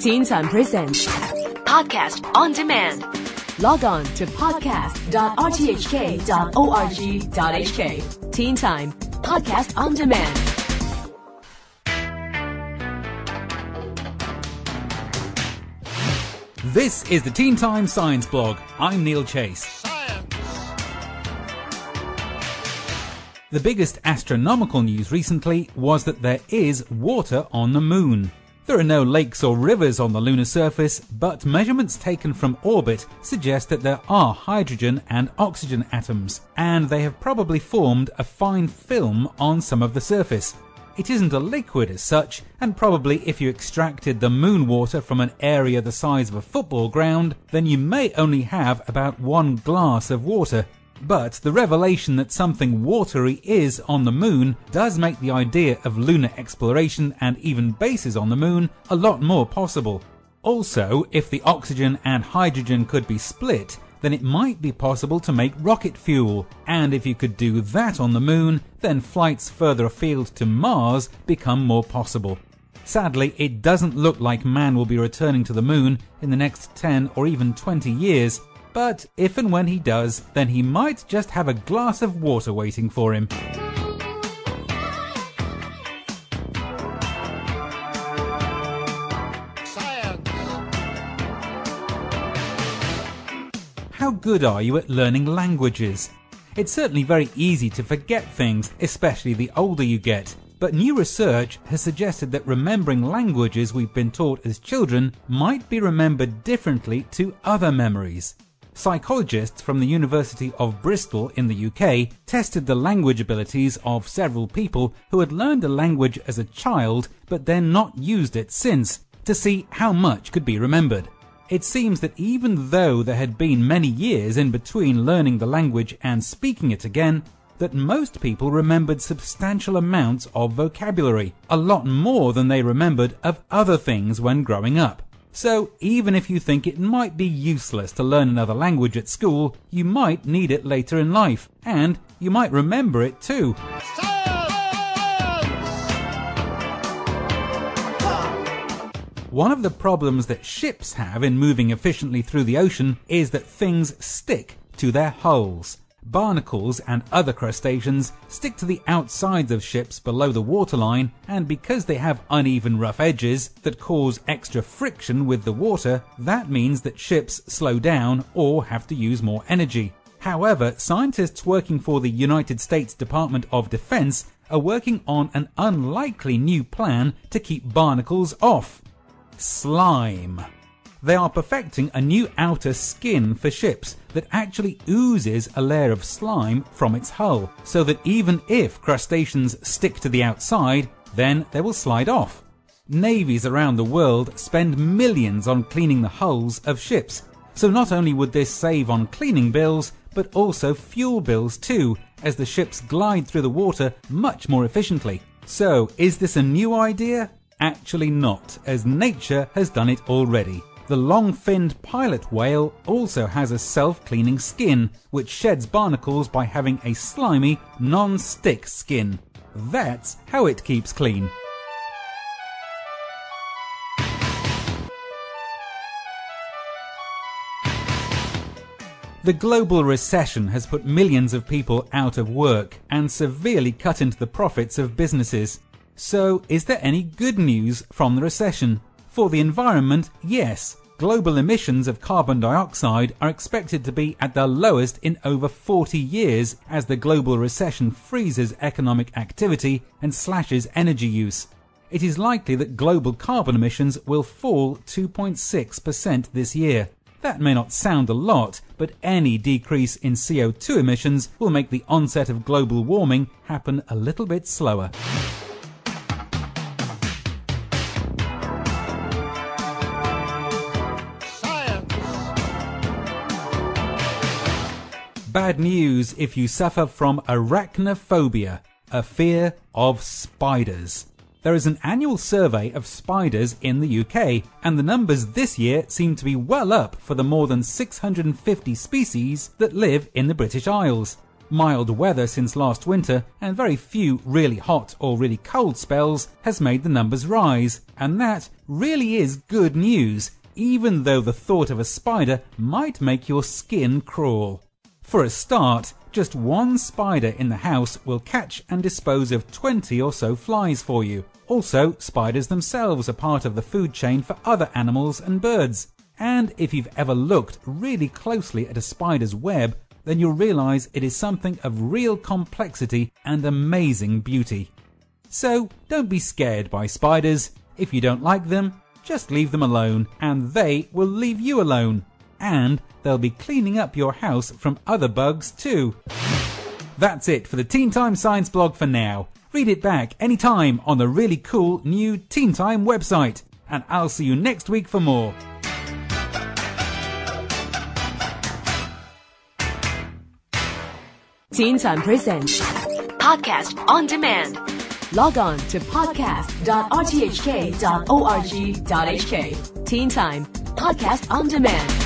Teen Time Presents Podcast on demand. Log on to podcast.rthk.org.hk. Teen Time Podcast on Demand. This is the Teen Time Science Blog. I'm Neil Chase. The biggest astronomical news recently was that there is water on the moon. There are no lakes or rivers on the lunar surface, but measurements taken from orbit suggest that there are hydrogen and oxygen atoms, and they have probably formed a fine film on some of the surface. It isn't a liquid as such, and probably if you extracted the moon water from an area the size of a football ground, then you may only have about one glass of water. But the revelation that something watery is on the moon does make the idea of lunar exploration and even bases on the moon a lot more possible. Also, if the oxygen and hydrogen could be split, then it might be possible to make rocket fuel. And if you could do that on the moon, then flights further afield to Mars become more possible. Sadly, it doesn't look like man will be returning to the moon in the next 10 or even 20 years, but if and when he does, then he might just have a glass of water waiting for him. How good are you at learning languages? It's certainly very easy to forget things, especially the older you get. But new research has suggested that remembering languages we've been taught as children might be remembered differently to other memories. Psychologists from the University of Bristol in the UK tested the language abilities of several people who had learned a language as a child but then not used it since to see how much could be remembered. It seems that even though there had been many years in between learning the language and speaking it again, that most people remembered substantial amounts of vocabulary, a lot more than they remembered of other things when growing up. So even if you think it might be useless to learn another language at school, you might need it later in life, and you might remember it too. One of the problems that ships have in moving efficiently through the ocean is that things stick to their hulls. Barnacles and other crustaceans stick to the outsides of ships below the waterline, and because they have uneven rough edges that cause extra friction with the water, that means that ships slow down or have to use more energy. However, scientists working for the United States Department of Defense are working on an unlikely new plan to keep barnacles off. Slime. They are perfecting a new outer skin for ships that actually oozes a layer of slime from its hull, so that even if crustaceans stick to the outside, then they will slide off. Navies around the world spend millions on cleaning the hulls of ships, so not only would this save on cleaning bills, but also fuel bills too, as the ships glide through the water much more efficiently. So, is this a new idea? Actually not, as nature has done it already. The long-finned pilot whale also has a self-cleaning skin, which sheds barnacles by having a slimy, non-stick skin. That's how it keeps clean. The global recession has put millions of people out of work and severely cut into the profits of businesses. So, is there any good news from the recession? For the environment, yes. Global emissions of carbon dioxide are expected to be at their lowest in over 40 years as the global recession freezes economic activity and slashes energy use. It is likely that global carbon emissions will fall 2.6% this year. That may not sound a lot, but any decrease in CO2 emissions will make the onset of global warming happen a little bit slower. Bad news if you suffer from arachnophobia, a fear of spiders. There is an annual survey of spiders in the UK, and the numbers this year seem to be well up for the more than 650 species that live in the British Isles. Mild weather since last winter and very few really hot or really cold spells has made the numbers rise, and that really is good news, even though the thought of a spider might make your skin crawl. For a start, just one spider in the house will catch and dispose of 20 or so flies for you. Also, spiders themselves are part of the food chain for other animals and birds. And if you've ever looked really closely at a spider's web, then you'll realize it is something of real complexity and amazing beauty. So don't be scared by spiders. If you don't like them, just leave them alone and they will leave you alone. And they'll be cleaning up your house from other bugs too. That's it for the Teen Time Science blog for now. Read it back anytime on the really cool new Teen Time website. And I'll see you next week for more. Teen Time Presents. Podcast on demand. Log on to podcast.rthk.org.hk. Teen Time Podcast on Demand.